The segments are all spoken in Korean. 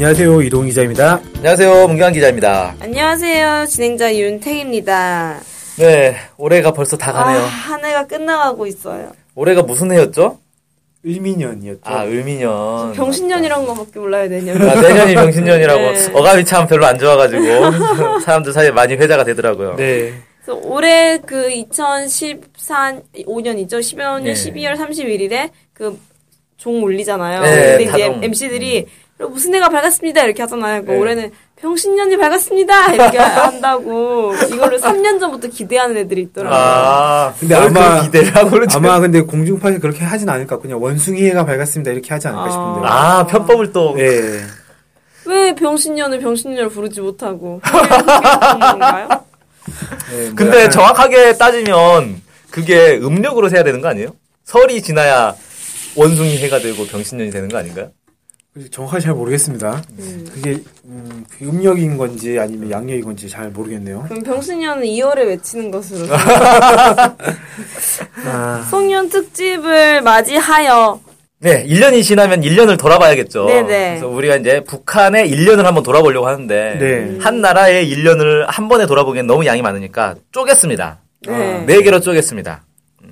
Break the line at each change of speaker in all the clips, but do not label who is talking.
안녕하세요. 이동 기자입니다.
안녕하세요. 문경환 기자입니다.
안녕하세요. 진행자 윤택입니다.
네, 올해가 벌써 다 가네요.
아, 한 해가 끝나가고 있어요.
올해가 무슨 해였죠?
을미년이었죠.
아, 을미년.
병신년이란 거밖에 몰라요, 내년.
아, 내년이 병신년이라고
네.
어감이 참 별로 안 좋아가지고 사람들 사이에 많이 회자가 되더라고요.
네.
그래서 올해 그 2014, 5년이죠. 15년
네.
12월 31일에 그종 올리잖아요.
네,
근데 이제. MC들이 무슨 해가 밝았습니다. 이렇게 하잖아요. 그
네.
올해는 병신년이 밝았습니다. 이렇게 한다고. 이거를 3년 전부터 기대하는 애들이 있더라고요.
아,
근데
뭘
아마-
그렇게 기대를 하고 그러지?
아마 근데 공중파에서 그렇게 하진 않을까. 그냥 원숭이 해가 밝았습니다. 이렇게 하지 않을까
아.
싶은데.
아, 편법을 또.
네.
왜 병신년을 병신년을 부르지 못하고? 그런 건가요?
네, 뭐
근데
약간
정확하게 따지면 그게 음력으로 세야 되는 거 아니에요? 설이 지나야 원숭이 해가 되고 병신년이 되는 거 아닌가요?
정확하게 잘 모르겠습니다. 그게 음, 그게 음력인 건지 아니면 양력인 건지 잘 모르겠네요.
그럼 병신년은 2월에 외치는 것으로.
아,
송년 특집을 맞이하여
네, 1년이 지나면 1년을 돌아봐야겠죠.
네네.
그래서 우리가 이제 북한의 1년을 한번 돌아보려고 하는데
네.
한 나라의 1년을 한 번에 돌아보기엔 너무 양이 많으니까 쪼갰습니다.
네.
네 개로 쪼갰습니다.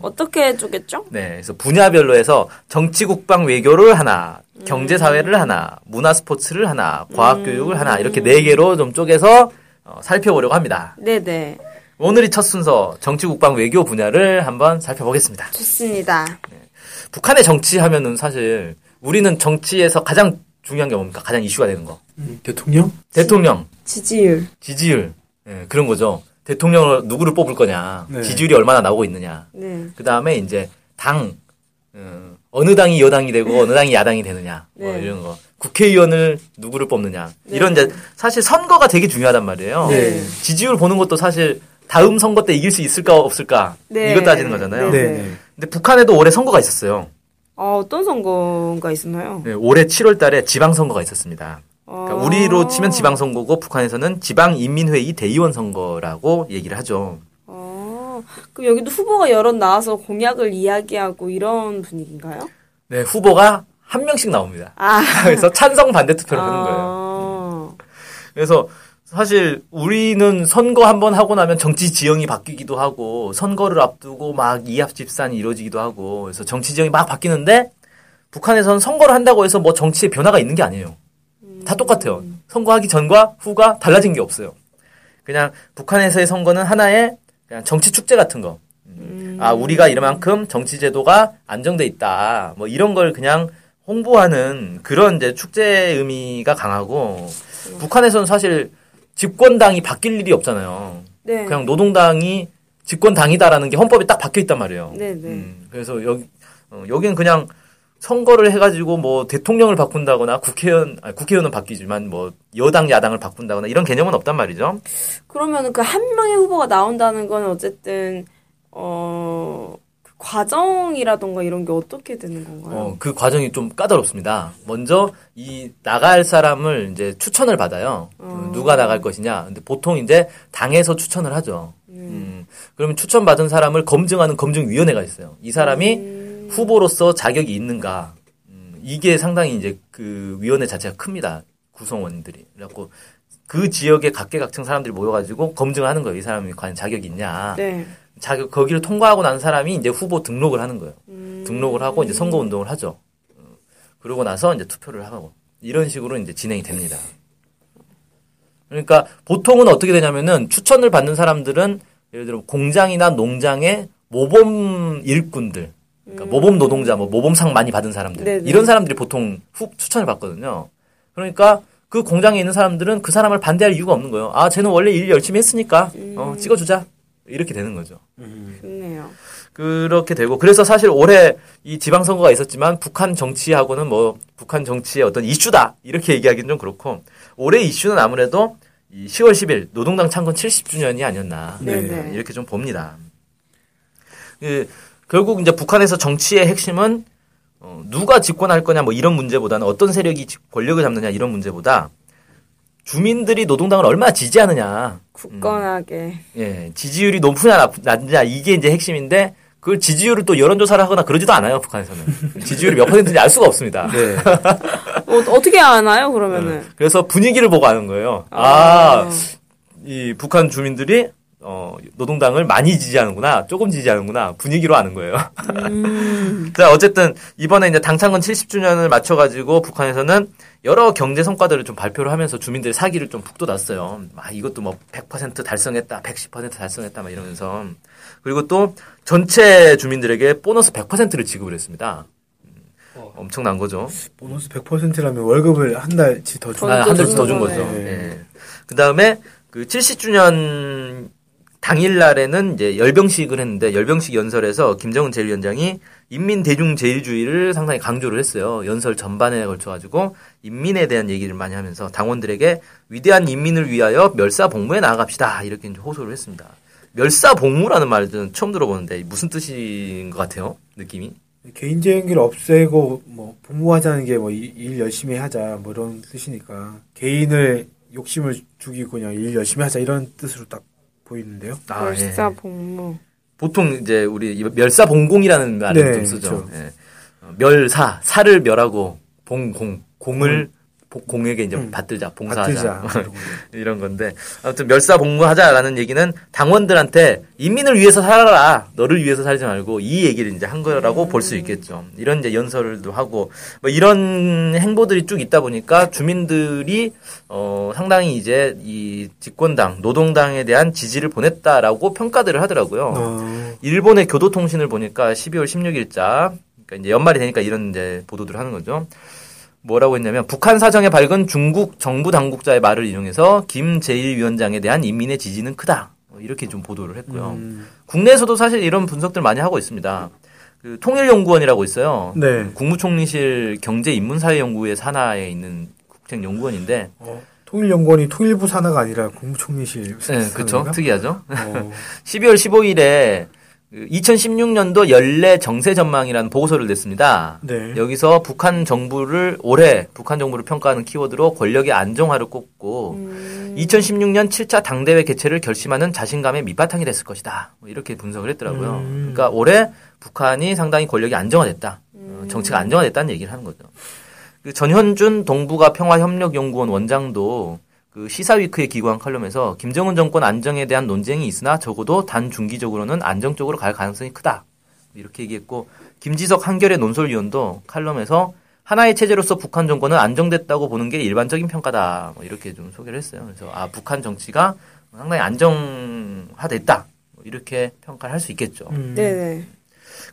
어떻게 쪼겠죠?
네, 그래서 분야별로 해서 정치, 국방, 외교를 하나, 경제, 사회를 하나, 문화, 스포츠를 하나, 과학, 교육을 하나 이렇게 네 개로 좀 쪼개서 어, 살펴보려고 합니다.
네 네.
오늘이 첫 순서 정치, 국방, 외교 분야를 한번 살펴보겠습니다.
좋습니다.
북한의 정치 하면은 사실 우리는 정치에서 가장 중요한 게 뭡니까? 가장 이슈가 되는 거.
음, 대통령?
대통령,
지지율.
지지율. 예, 그런 거죠. 대통령을 누구를 뽑을 거냐.
네.
지지율이 얼마나 나오고 있느냐.
네.
그 다음에 이제 당, 어, 어느 당이 여당이 되고 어느 당이 야당이 되느냐. 뭐
네.
이런 거. 국회의원을 누구를 뽑느냐.
네.
이런 이제 사실 선거가 되게 중요하단 말이에요.
네.
지지율 보는 것도 사실 다음 선거 때 이길 수 있을까 없을까.
네.
이거 따지는 거잖아요.
네.
네. 네.
근데 북한에도 올해 선거가 있었어요.
어, 어떤 선거가 있었나요?
네, 올해 7월 달에 지방선거가 있었습니다. 그러니까
어.
우리로 치면 지방 선거고 북한에서는 지방 인민회의 대의원 선거라고 얘기를 하죠.
어, 그럼 여기도 후보가 여러 나와서 공약을 이야기하고 이런 분위기인가요?
네, 후보가 한 명씩 나옵니다.
아.
그래서 찬성 반대 투표를 하는 거예요.
어.
그래서 사실 우리는 선거 한 번 하고 나면 정치 지형이 바뀌기도 하고 선거를 앞두고 막 이합 집산이 이루어지기도 하고 그래서 정치 지형이 막 바뀌는데 북한에서는 선거를 한다고 해서 뭐 정치의 변화가 있는 게 아니에요. 다 똑같아요. 선거하기 전과 후가 달라진 게 없어요. 그냥 북한에서의 선거는 하나의 그냥 정치 축제 같은 거. 음. 아 우리가 이만큼 정치 제도가 안정돼 있다. 뭐 이런 걸 그냥 홍보하는 그런 이제 축제 의미가 강하고 북한에서는 사실 집권당이 바뀔 일이 없잖아요.
네.
그냥 노동당이 집권당이다라는 게 헌법에 딱 박혀 있단 말이에요.
네 네.
음, 그래서 여기 어, 여기는 그냥 선거를 해가지고 뭐 대통령을 바꾼다거나 국회의원 아니, 국회의원은 바뀌지만 뭐 여당 야당을 바꾼다거나 이런 개념은 없단 말이죠.
그러면 그 한 명의 후보가 나온다는 건 어쨌든, 어, 그 과정이라던가 이런 게 어떻게 되는 건가요?
어, 그 과정이 좀 까다롭습니다. 먼저 이 나갈 사람을 이제 추천을 받아요. 음, 누가 나갈 것이냐. 근데 보통 이제 당에서 추천을 하죠. 음, 그러면 추천받은 사람을 검증하는 검증위원회가 있어요. 이 사람이 후보로서 자격이 있는가. 음, 이게 상당히 이제 그 위원회 자체가 큽니다. 구성원들이. 그래갖고 그 지역의 각계각층 사람들이 모여가지고 검증을 하는 거예요. 이 사람이 과연 자격이 있냐.
네.
자격 거기를 통과하고 난 사람이 이제 후보 등록을 하는 거예요. 등록을 하고 이제 선거 운동을 하죠. 어, 그러고 나서 이제 투표를 하고 이런 식으로 이제 진행이 됩니다. 그러니까 보통은 어떻게 되냐면은 추천을 받는 사람들은 예를 들어 공장이나 농장의 모범 일꾼들, 그러니까 모범 노동자, 뭐 모범상 많이 받은 사람들
네네.
이런 사람들이 보통 후 추천을 받거든요. 그러니까 그 공장에 있는 사람들은 그 사람을 반대할 이유가 없는 거예요. 아, 쟤는 원래 일 열심히 했으니까 어, 찍어주자 이렇게 되는 거죠.
좋네요.
그렇게 되고 그래서 사실 올해 이 지방선거가 있었지만 북한 정치하고는 뭐 북한 정치의 어떤 이슈다 이렇게 얘기하기는 좀 그렇고 올해 이슈는 아무래도 이 10월 10일 노동당 창건 70주년이 아니었나
네.
네,
네.
이렇게 좀 봅니다. 그 결국 이제 북한에서 정치의 핵심은 어, 누가 집권할 거냐 뭐 이런 문제보다는 어떤 세력이 집- 권력을 잡느냐 이런 문제보다 주민들이 노동당을 얼마나 지지하느냐
굳건하게.
예, 지지율이 높으냐 낮- 낮냐 이게 이제 핵심인데 그걸 지지율을 또 여론조사를 하거나 그러지도 않아요 북한에서는 지지율이 몇 퍼센트인지 알 수가 없습니다.
네.
어, 어떻게 아나요, 그러면은?
그래서 분위기를 보고 아는 거예요. 아, 이 북한 주민들이 어, 노동당을 많이 지지하는구나, 조금 지지하는구나 분위기로 아는 거예요.
음.
자, 어쨌든 이번에 이제 당창건 70주년을 맞춰가지고 북한에서는 여러 경제 성과들을 좀 발표를 하면서 주민들의 사기를 좀 북돋았어요. 아, 이것도 뭐 100% 달성했다, 110% 달성했다, 막 이러면서. 그리고 또 전체 주민들에게 보너스 100%를 지급을 했습니다. 음, 엄청난 거죠.
보너스 100%라면 월급을 한 달치 더 주.
더
아, 한 달씩 더준
거네.
거죠.
네.
예. 그 다음에 그 70주년 당일날에는 이제 열병식을 했는데 열병식 연설에서 김정은 제1위원장이 인민 대중 제일주의를 상당히 강조를 했어요. 연설 전반에 걸쳐 가지고 인민에 대한 얘기를 많이 하면서 당원들에게 위대한 인민을 위하여 멸사 복무에 나아갑시다 이렇게 이제 호소를 했습니다. 멸사 복무라는 말은 처음 들어보는데 무슨 뜻인 것 같아요? 느낌이?
개인적인 없애고 뭐 복무하자는 게 뭐 일 열심히 하자 뭐 이런 뜻이니까 개인을 욕심을 죽이고 그냥 일 열심히 하자 이런 뜻으로 딱 보이는데요.
아, 예.
벌사 복무.
보통 이제 우리 이 멸사봉공이라는 말을
네,
좀 쓰죠.
그렇죠.
예. 어, 멸사 사를 멸하고 봉공 공을 복- 공에게 이제
음.
받들자 봉사하자
받들자.
이런 건데 아무튼 멸사봉무하자라는 얘기는 당원들한테 인민을 위해서 살아라 너를 위해서 살지 말고 이 얘기를 이제 한 거라고 볼수 있겠죠. 이런 이제 연설도 하고 뭐 이런 행보들이 쭉 있다 보니까 주민들이 어 상당히 이제 이 집권당 노동당에 대한 지지를 보냈다라고 평가들을 하더라고요.
어,
일본의 교도통신을 보니까 12월 16일자, 그러니까 이제 연말이 되니까 이런 이제 보도들을 하는 거죠. 뭐라고 했냐면 북한 사정에 밝은 중국 정부 당국자의 말을 인용해서 김 제1위원장에 대한 인민의 지지는 크다. 뭐 이렇게 좀 보도를 했고요.
음,
국내에서도 사실 이런 분석들 많이 하고 있습니다. 그 통일연구원이라고 있어요.
네.
국무총리실 경제인문사회연구회 산하에 있는 국책연구원인데,
어, 통일연구원이 통일부 산하가 아니라 국무총리실
네, 그쵸.
산하인가?
특이하죠.
어,
12월 15일에 2016년도 연례 정세 전망이라는 보고서를 냈습니다.
네.
여기서 북한 정부를 올해 북한 정부를 평가하는 키워드로 권력의 안정화를 꼽고
음.
2016년 7차 당대회 개최를 결심하는 자신감의 밑바탕이 됐을 것이다. 뭐 이렇게 분석을 했더라고요.
음.
그러니까 올해 북한이 상당히 권력이 안정화됐다. 어, 정치가 안정화됐다는 얘기를 하는 거죠. 그 전현준 동북아 평화협력연구원 원장도 그 시사위크에 기고한 칼럼에서 김정은 정권 안정에 대한 논쟁이 있으나 적어도 단 중기적으로는 안정적으로 갈 가능성이 크다. 이렇게 얘기했고 김지석 한결의 논설위원도 칼럼에서 하나의 체제로서 북한 정권은 안정됐다고 보는 게 일반적인 평가다. 뭐 이렇게 좀 소개를 했어요. 그래서 아 북한 정치가 상당히 안정화됐다. 뭐 이렇게 평가를 할 수 있겠죠.
음,
네네.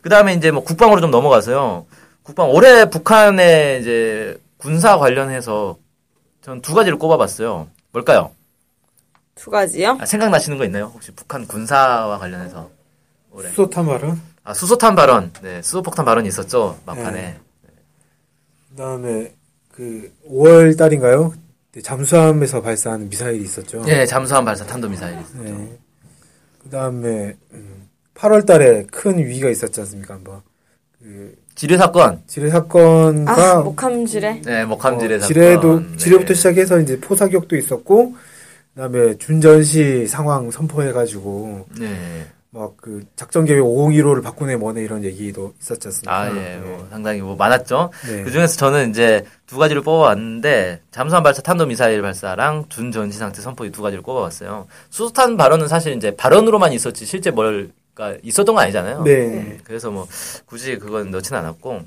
그 다음에 이제 뭐 국방으로 좀 넘어가서요. 국방 올해 북한의 이제 군사 관련해서 전 두 가지를 꼽아봤어요. 뭘까요?
두 가지요?
아, 생각나시는 거 있나요? 혹시 북한 군사와 관련해서 올해
수소탄 발언.
아 수소탄 발언, 네 수소폭탄 발언이 있었죠 막판에.
네. 그다음에 그 5월 달인가요? 잠수함에서 발사하는 미사일이 있었죠.
네, 잠수함 발사 탄도 미사일이 있었죠.
네. 그다음에 음, 8월 달에 큰 위기가 있었지 않습니까? 한번. 그
지뢰 사건,
지뢰 사건과
아, 목함질에?
네 목함 지뢰
어,
사건.
지뢰도
네.
지뢰부터 시작해서 이제 포사격도 있었고 그다음에 준전시 상황 선포해 가지고
네.
막그 작전 계획 5015를 바꾸네 뭐네 이런 얘기도 있었지 않습니까?
아, 예, 뭐 상당히 뭐 많았죠.
네.
그 중에서 저는 이제 두 가지를 뽑아왔는데 잠수함 발사 탄도 미사일 발사랑 준 전시 상태 선포 이 두 가지를 꼽아왔어요. 수소탄 발언은 사실 이제 발언으로만 있었지 실제 뭘 가 있었던 건 아니잖아요.
네.
그래서 뭐 굳이 그건 넣지는 않았고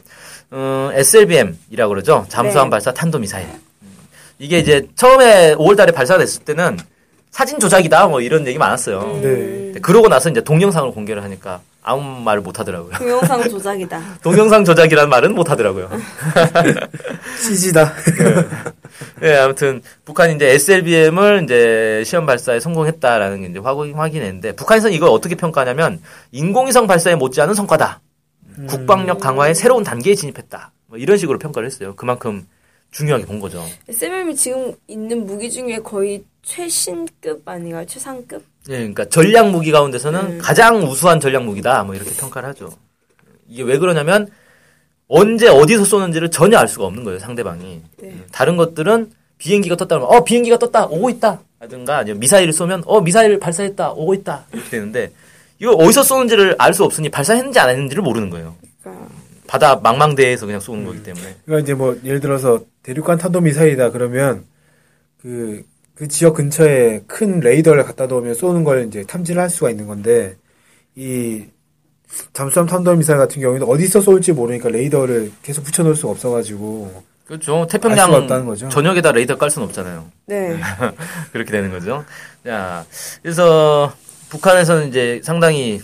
음, SLBM이라고 그러죠. 잠수함
네.
발사 탄도 미사일. 음, 이게 이제 처음에 5월달에 발사됐을 때는 사진 조작이다 뭐 이런 얘기 많았어요.
네.
그러고 나서 이제 동영상을 공개를 하니까 아무 말을 못 하더라고요.
동영상 조작이다.
동영상 조작이라는 말은 못 하더라고요.
CG다.
예, 아무튼 북한이 이제 SLBM을 이제 시험 발사에 성공했다라는 게 이제 확인, 확인했는데 북한에서는 이걸 어떻게 평가하냐면 인공위성 발사에 못지않은 성과다. 국방력 강화의 새로운 단계에 진입했다. 뭐 이런 식으로 평가를 했어요. 그만큼 중요하게 본 거죠.
SM이 지금 있는 무기 중에 거의 최신급 아닌가요? 최상급?
예, 그러니까 전략 무기 가운데서는
음.
가장 우수한 전략 무기다. 뭐 이렇게 평가를 하죠. 이게 왜 그러냐면 언제 어디서 쏘는지를 전혀 알 수가 없는 거예요. 상대방이.
네.
다른 것들은 비행기가 떴다 그러면 어 비행기가 떴다 오고 있다 하든가 아니면 미사일을 쏘면 어 미사일 발사했다 오고 있다 이렇게 되는데 이거 어디서 쏘는지를 알 수 없으니 발사했는지 안 했는지를 모르는 거예요.
그러니까
바다 망망대해에서 그냥 쏘는 거기 때문에.
그러니까 이제 뭐 예를 들어서 대륙간 탄도 미사일이다 그러면 그, 그 지역 근처에 큰 레이더를 갖다 놓으면 쏘는 걸 이제 탐지를 할 수가 있는 건데 이 잠수함 탄도 미사일 같은 경우에는 어디서 쏠지 모르니까 레이더를 계속 붙여놓을 수가 없어가지고
그렇죠.
알
태평양
없다는 거죠.
전역에다 레이더 깔 수는 없잖아요.
네.
그렇게 되는 거죠. 자, 그래서 북한에서는 이제 상당히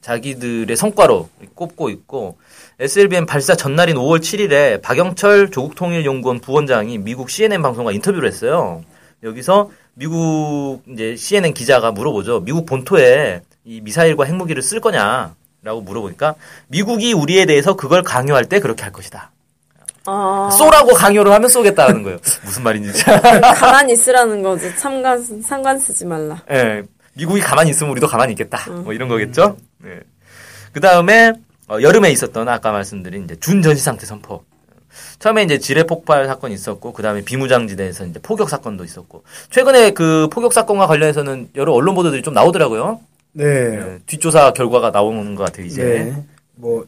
자기들의 성과로 꼽고 있고 SLBM 발사 전날인 5월 7일에 박영철 조국통일연구원 부원장이 미국 CNN 방송과 인터뷰를 했어요. 여기서 미국 이제 CNN 기자가 물어보죠. 미국 본토에 이 미사일과 핵무기를 쓸 거냐라고 물어보니까 미국이 우리에 대해서 그걸 강요할 때 그렇게 할 것이다.
아,
쏘라고 강요를 하면 쏘겠다는 거예요. 무슨 말인지.
가만히 있으라는 거죠. 참관, 상관 쓰지 말라.
예, 미국이 가만히 있으면 우리도 가만히 있겠다. 뭐 이런 거겠죠. 예. 그 다음에 어, 여름에 있었던 아까 말씀드린 이제 준전시 상태 선포. 처음에 이제 지뢰 폭발 사건이 있었고, 그 다음에 비무장지대에서 이제 포격 사건도 있었고, 최근에 그 포격 사건과 관련해서는 여러 언론 보도들이 좀 나오더라고요.
네,
예, 뒷조사 결과가 나오는 것 같아요, 이제.
네, 뭐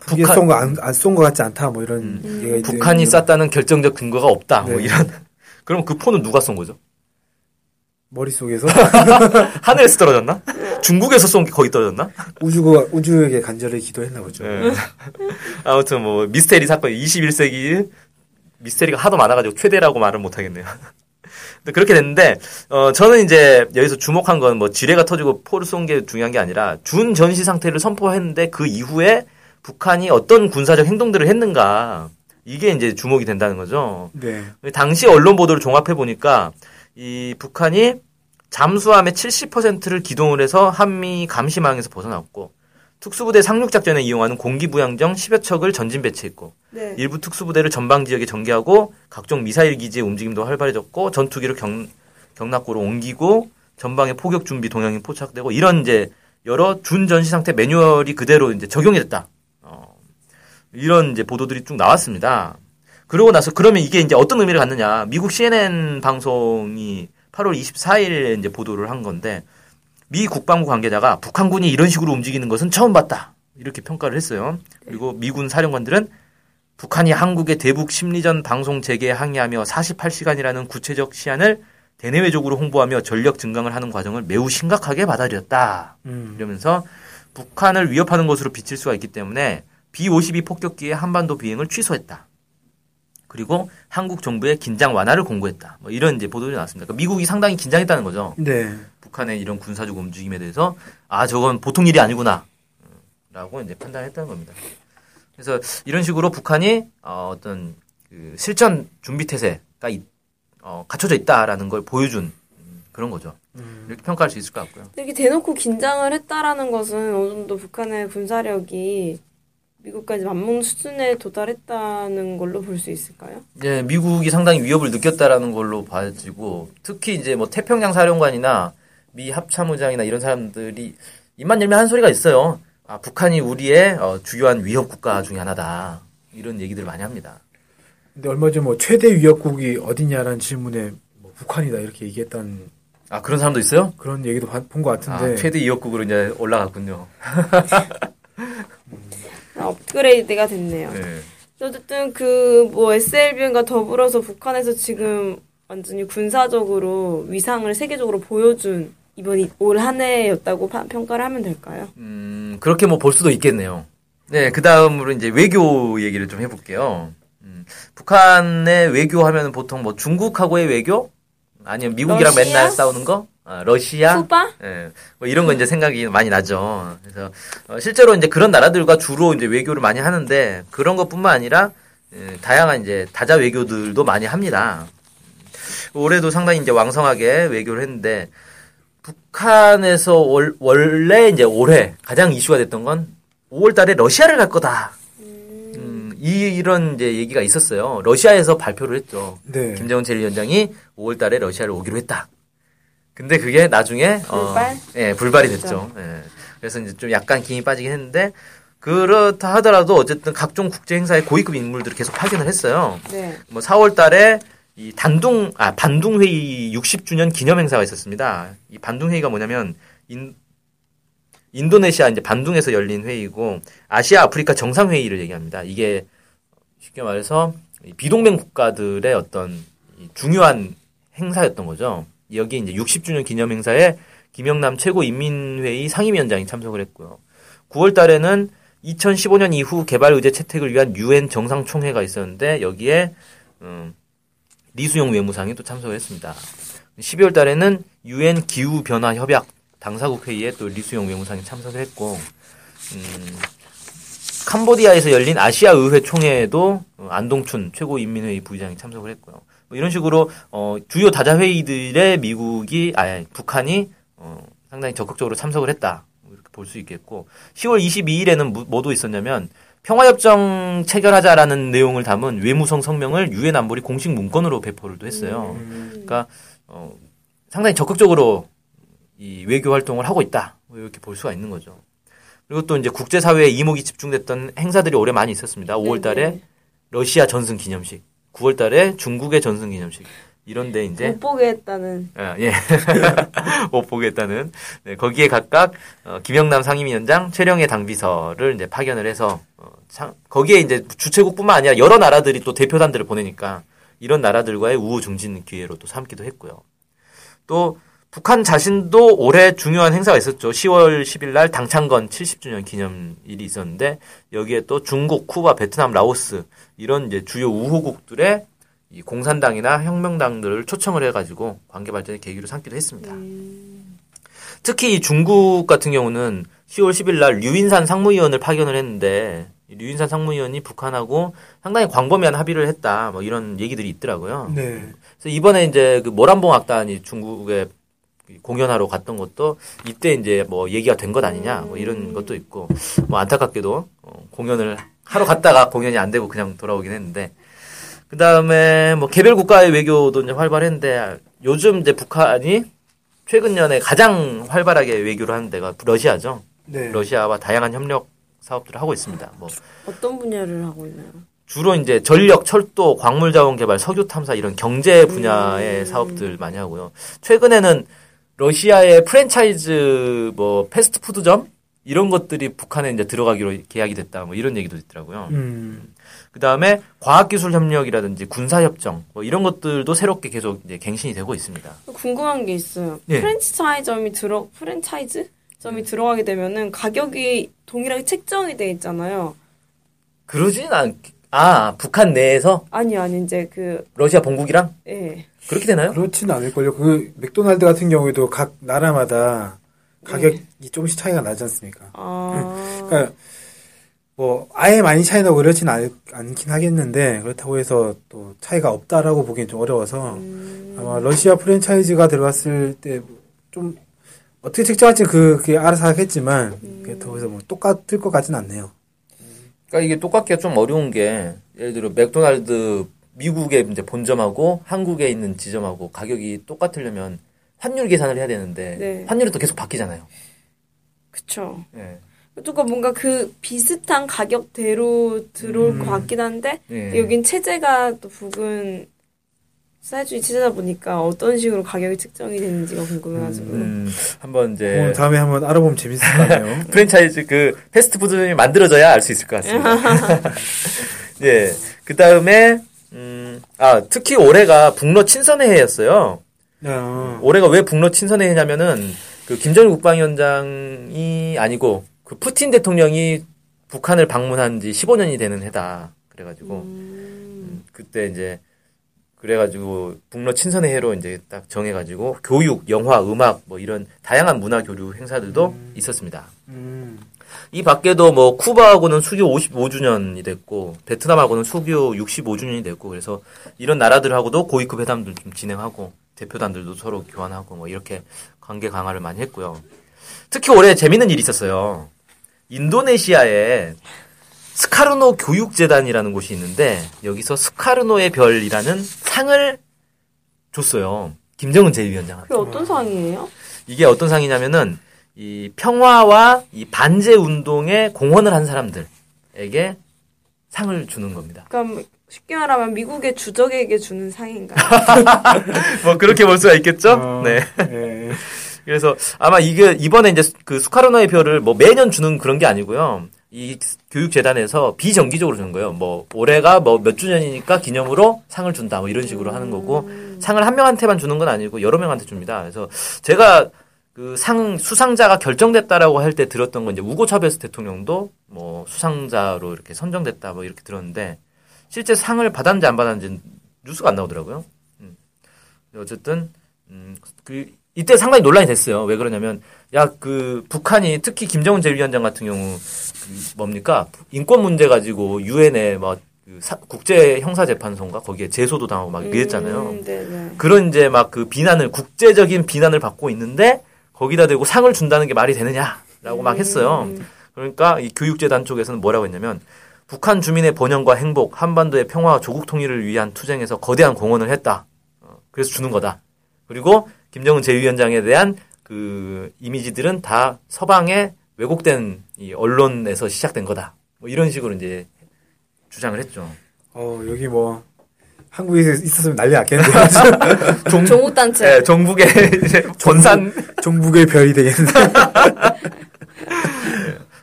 북한-
쏜거 안쏜 거 같지 않다 뭐 이런 있-
북한이 쐈다는 결정적 근거가 없다. 뭐
네.
이런. 그럼 그 폰은 누가 쏜 거죠?
머릿속에서
하늘에서 떨어졌나? 중국에서 쏜 게 거의 떨어졌나?
우주가 우주에게 간절히 기도했나 보죠.
예. 아무튼 뭐 미스테리 사건 21세기 미스테리가 하도 많아가지고 최대라고 말은 못하겠네요. 그렇게 됐는데 어 저는 이제 여기서 주목한 건 뭐 지뢰가 터지고 포를 쏜 게 중요한 게 아니라 준 전시 상태를 선포했는데 그 이후에 북한이 어떤 군사적 행동들을 했는가 이게 이제 주목이 된다는 거죠.
네.
당시 언론 보도를 종합해 보니까 이 북한이 잠수함의 70%를 기동을 해서 한미 감시망에서 벗어났고 특수부대 상륙작전에 이용하는 공기부양정 10여 척을 전진 배치했고
네.
일부 특수부대를 전방 지역에 전개하고 각종 미사일 기지의 움직임도 활발해졌고 전투기를 경, 경락고로 옮기고 전방에 포격 준비 동향이 포착되고 이런 이제 여러 준전시 상태 매뉴얼이 그대로 이제 적용이 됐다. 어, 이런 이제 보도들이 쭉 나왔습니다. 그러고 나서 그러면 이게 이제 어떤 의미를 갖느냐? 미국 CNN 방송이 8월 24일에 이제 보도를 한 건데 미 국방부 관계자가 북한군이 이런 식으로 움직이는 것은 처음 봤다. 이렇게 평가를 했어요. 그리고 미군 사령관들은 북한이 한국의 대북 심리전 방송 재개에 항의하며 48시간이라는 구체적 시한을 대내외적으로 홍보하며 전력 증강을 하는 과정을 매우 심각하게 받아들였다.
음.
이러면서 북한을 위협하는 것으로 비칠 수가 있기 때문에 B-52 폭격기의 한반도 비행을 취소했다. 그리고 한국 정부의 긴장 완화를 공고했다. 뭐 이런 이제 보도가 나왔습니다. 그러니까 미국이 상당히 긴장했다는 거죠.
네.
북한의 이런 군사적 움직임에 대해서 아 저건 보통 일이 아니구나 라고 이제 판단했다는 겁니다. 그래서 이런 식으로 북한이 어, 어떤 그 실전 준비 태세가 있- 어, 갖춰져 있다라는 걸 보여준 음, 그런 거죠. 이렇게 평가할 수 있을 것 같고요.
이렇게 대놓고 긴장을 했다라는 것은 어느 정도 북한의 군사력이 미국까지 맞먹는 수준에 도달했다는 걸로 볼 수 있을까요?
예, 미국이 상당히 위협을 느꼈다라는 걸로 봐지고 특히 이제 뭐 태평양 사령관이나 미 합참의장이나 이런 사람들이 입만 열면 한 소리가 있어요. 아, 북한이 우리의 어, 주요한 위협 국가 중에 하나다. 이런 얘기들을 많이 합니다.
근데 얼마 전 뭐 최대 위협국이 어디냐라는 질문에 뭐 북한이다 이렇게 얘기했던
아, 그런 사람도 있어요?
그런 얘기도 본것
아,
같은데.
최대 위협국으로 이제 올라갔군요.
아, 업그레이드가 됐네요.
네.
어쨌든 그 뭐 SLBM과 더불어서 북한에서 지금 완전히 군사적으로 위상을 세계적으로 보여준 이번 올 한 해였다고 파- 평가를 하면 될까요?
음, 그렇게 뭐 볼 수도 있겠네요. 네, 그 다음으로 이제 외교 얘기를 좀 해볼게요. 음, 북한의 외교 하면 보통 뭐 중국하고의 외교? 아니면 미국이랑
러시아?
맨날 싸우는 거? 아, 러시아?
쿠바?
예, 뭐 이런 거 이제 생각이 많이 나죠. 그래서 어, 실제로 이제 그런 나라들과 주로 이제 외교를 많이 하는데 그런 것뿐만 아니라 예, 다양한 이제 다자 외교들도 많이 합니다. 올해도 상당히 이제 왕성하게 외교를 했는데 북한에서 월, 원래 이제 올해 가장 이슈가 됐던 건 5월 달에 러시아를 갈 거다. 음, 이, 이런 이제 얘기가 있었어요. 러시아에서 발표를 했죠.
네.
김정은 제1위원장이 5월 달에 러시아를 오기로 했다. 근데 그게 나중에
불발?
어, 예, 불발이 됐죠. 예. 그래서 이제 좀 약간 김이 빠지긴 했는데 그렇다 하더라도 어쨌든 각종 국제 행사에 고위급 인물들을 계속 파견을 했어요.
네.
뭐 4월 달에 이 단둥 아 반둥 회의 60주년 기념 행사가 있었습니다. 이 반둥 회의가 뭐냐면 인 인도네시아 이제 반둥에서 열린 회의고 아시아 아프리카 정상 회의를 얘기합니다. 이게 쉽게 말해서 이 비동맹 국가들의 어떤 이 중요한 행사였던 거죠. 여기 이제 60주년 기념 행사에 김영남 최고인민회의 상임위원장이 참석을 했고요. 9월 달에는 2015년 이후 개발 의제 채택을 위한 유엔 정상총회가 있었는데 여기에 음, 리수용 외무상이 또 참석을 했습니다. 12월 달에는 유엔 기후 변화 협약 당사국 회의에 또 리수용 외무상이 참석을 했고 음, 캄보디아에서 열린 아시아 의회 총회에도 어, 안동춘 최고인민회의 부의장이 참석을 했고요. 뭐 이런 식으로 어, 주요 다자 회의들에 미국이 아 북한이 어, 상당히 적극적으로 참석을 했다 뭐 이렇게 볼 수 있겠고 10월 22일에는 뭐도 있었냐면 평화협정 체결하자라는 내용을 담은 외무성 성명을 유엔 안보리 공식 문건으로 배포를 또 했어요. 그러니까 어, 상당히 적극적으로 이 외교 활동을 하고 있다 뭐 이렇게 볼 수가 있는 거죠. 그리고 또 이제 국제사회에 이목이 집중됐던 행사들이 올해 많이 있었습니다. 5월달에
네네.
러시아 전승 기념식, 9월 달에 중국의 전승 기념식 이런데 이제
못 보게 했다는.
아, 예. 못 보겠다는. 네, 거기에 각각, 어, 김영남 상임위원장, 최령의 당비서를 이제 파견을 해서, 어, 참, 거기에 이제 주최국뿐만 아니라 여러 나라들이 또 대표단들을 보내니까 이런 나라들과의 우호 증진 기회로 또 삼기도 했고요. 또, 북한 자신도 올해 중요한 행사가 있었죠. 10월 10일 날 당창건 70주년 기념일이 있었는데 여기에 또 중국, 쿠바, 베트남, 라오스 이런 이제 주요 우호국들의 이 공산당이나 혁명당들을 초청을 해가지고 관계 발전의 계기로 삼기도 했습니다. 특히 이 중국 같은 경우는 10월 10일 날 류인산 상무위원을 파견을 했는데 이 류인산 상무위원이 북한하고 상당히 광범위한 합의를 했다. 뭐 이런 얘기들이 있더라고요.
네.
그래서 이번에 이제 그 모란봉 악단이 중국에 공연하러 갔던 것도 이때 이제 뭐 얘기가 된 것 아니냐 뭐 이런 것도 있고 뭐 안타깝게도 어, 공연을 하러 갔다가 공연이 안 되고 그냥 돌아오긴 했는데 그 다음에 뭐 개별 국가의 외교도 이제 활발했는데 요즘 이제 북한이 최근 년에 가장 활발하게 외교를 하는 데가 러시아죠.
네.
러시아와 다양한 협력 사업들을 하고 있습니다. 뭐
어떤 분야를 하고 있나요?
주로 이제 전력, 철도, 광물 자원 개발, 석유 탐사 이런 경제 분야의 사업들 많이 하고요. 최근에는 러시아의 프랜차이즈 뭐 패스트푸드점 이런 것들이 북한에 이제 들어가기로 계약이 됐다. 뭐 이런 얘기도 있더라고요.
음.
그 다음에 과학기술 협력이라든지 군사협정 뭐 이런 것들도 새롭게 계속 이제 갱신이 되고 있습니다.
궁금한 게 있어요.
예.
프랜차이점이 들어 프랜차이즈 점이 들어가게 되면은 가격이 동일하게 책정이 돼 있잖아요.
그러진 않, 아, 북한 내에서
아니 아니 이제 그
러시아 본국이랑
예.
그렇게 되나요?
그렇지는 않을걸요. 그 맥도날드 같은 경우에도 각 나라마다 가격이 조금씩 차이가 나지 않습니까?
아
그러니까 뭐 아예 많이 차이 나고 그렇진 않, 않긴 하겠는데 그렇다고 해서 또 차이가 없다라고 보기엔 좀 어려워서 아마 러시아 프랜차이즈가 들어갔을 때 좀 어떻게 책정할지 그- 그게 알아서 하겠지만 그렇다고 해서 뭐 똑같을 것 같진 않네요.
그러니까 이게 똑같기가 좀 어려운 게 예를 들어 맥도날드 미국의 이제 본점하고 한국에 있는 지점하고 가격이 똑같으려면 환율 계산을 해야 되는데
네.
환율이 또 계속 바뀌잖아요.
그쵸.
예.
조금 뭔가 그 비슷한 가격대로 들어올 것 같긴 한데
예.
여긴 체제가 또 북은 사회주의 체제다 보니까 어떤 식으로 가격이 측정이 되는지가 궁금해가지고
음, 한번
오늘
이제
다음에 한번 알아보면 재밌을 것 같네요.
프랜차이즈 그 패스트푸드점이 만들어져야 알 수 있을 것 같습니다. 예. 그 다음에 음, 아 특히 올해가 북러 친선회 해였어요.
어,
올해가 왜 북러 친선회 해냐면은 그 김정일 국방위원장이 아니고 그 푸틴 대통령이 북한을 방문한 지 15년이 되는 해다. 그래가지고 음, 그때 이제 그래가지고 북러 친선회 해로 이제 딱 정해가지고 교육, 영화, 음악 뭐 이런 다양한 문화 교류 행사들도 있었습니다.
음,
이 밖에도 뭐 쿠바하고는 수교 55주년이 됐고 베트남하고는 수교 65주년이 됐고 그래서 이런 나라들하고도 고위급 회담들 좀 진행하고 대표단들도 서로 교환하고 뭐 이렇게 관계 강화를 많이 했고요. 특히 올해 재밌는 일이 있었어요. 인도네시아에 스카르노 교육재단이라는 곳이 있는데 여기서 스카르노의 별이라는 상을 줬어요. 김정은 제2위원장한테.
그게 어떤 상이에요?
이게 어떤 상이냐면은 이 평화와 이 반제 운동에 공헌을 한 사람들에게 상을 주는 겁니다.
그럼 쉽게 말하면 미국의 주적에게 주는 상인가요?
뭐 그렇게 볼 수가 있겠죠?
어,
네.
예.
그래서 아마 이게 이번에 이제 그 스카르노의 별을 뭐 매년 주는 그런 게 아니고요. 이 교육재단에서 비정기적으로 주는 거예요. 뭐 올해가 뭐 몇 주년이니까 기념으로 상을 준다. 뭐 이런 식으로 하는 거고 상을 한 명한테만 주는 건 아니고 여러 명한테 줍니다. 그래서 제가 그 상 수상자가 결정됐다라고 할 때 들었던 건 이제 우고 차베스 대통령도 뭐 수상자로 이렇게 선정됐다 뭐 이렇게 들었는데 실제 상을 받았는지 안 받았는지 뉴스가 안 나오더라고요. 음. 어쨌든 음, 그 이때 상당히 논란이 됐어요. 왜 그러냐면 야 그 북한이 특히 김정은 제1위원장 같은 경우 그 뭡니까 인권 문제 가지고 유엔에 막 그 국제 형사 재판소인가 거기에 제소도 당하고 막 이랬잖아요.
음, 네네.
그런 이제 막 그 비난을 국제적인 비난을 받고 있는데 거기다 대고 상을 준다는 게 말이 되느냐라고 막 했어요. 그러니까 이 교육재단 쪽에서는 뭐라고 했냐면 북한 주민의 번영과 행복, 한반도의 평화와 조국 통일을 위한 투쟁에서 거대한 공헌을 했다. 어, 그래서 주는 거다. 그리고 김정은 제2위원장에 대한 그 이미지들은 다 서방의 왜곡된 이 언론에서 시작된 거다. 뭐 이런 식으로 이제 주장을 했죠.
어, 여기 뭐, 한국에 있었으면 난리 났겠는데.
종,
종국단체.
네, 종북의 이제 본산
종북 의 별이 되겠는데.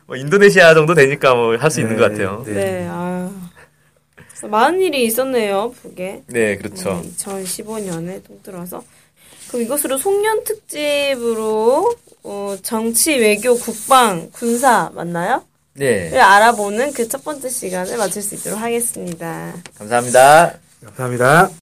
뭐 인도네시아 정도 되니까 뭐 할수 있는 것 같아요.
네.
네, 아. 많은 일이 있었네요, 북에.
네, 그렇죠.
2015년에 통틀어서. 그럼 이것으로 송년 특집으로 어, 정치, 외교, 국방, 군사 맞나요?
네,
를 알아보는 그 첫 번째 시간을 마칠 수 있도록 하겠습니다.
감사합니다.
감사합니다.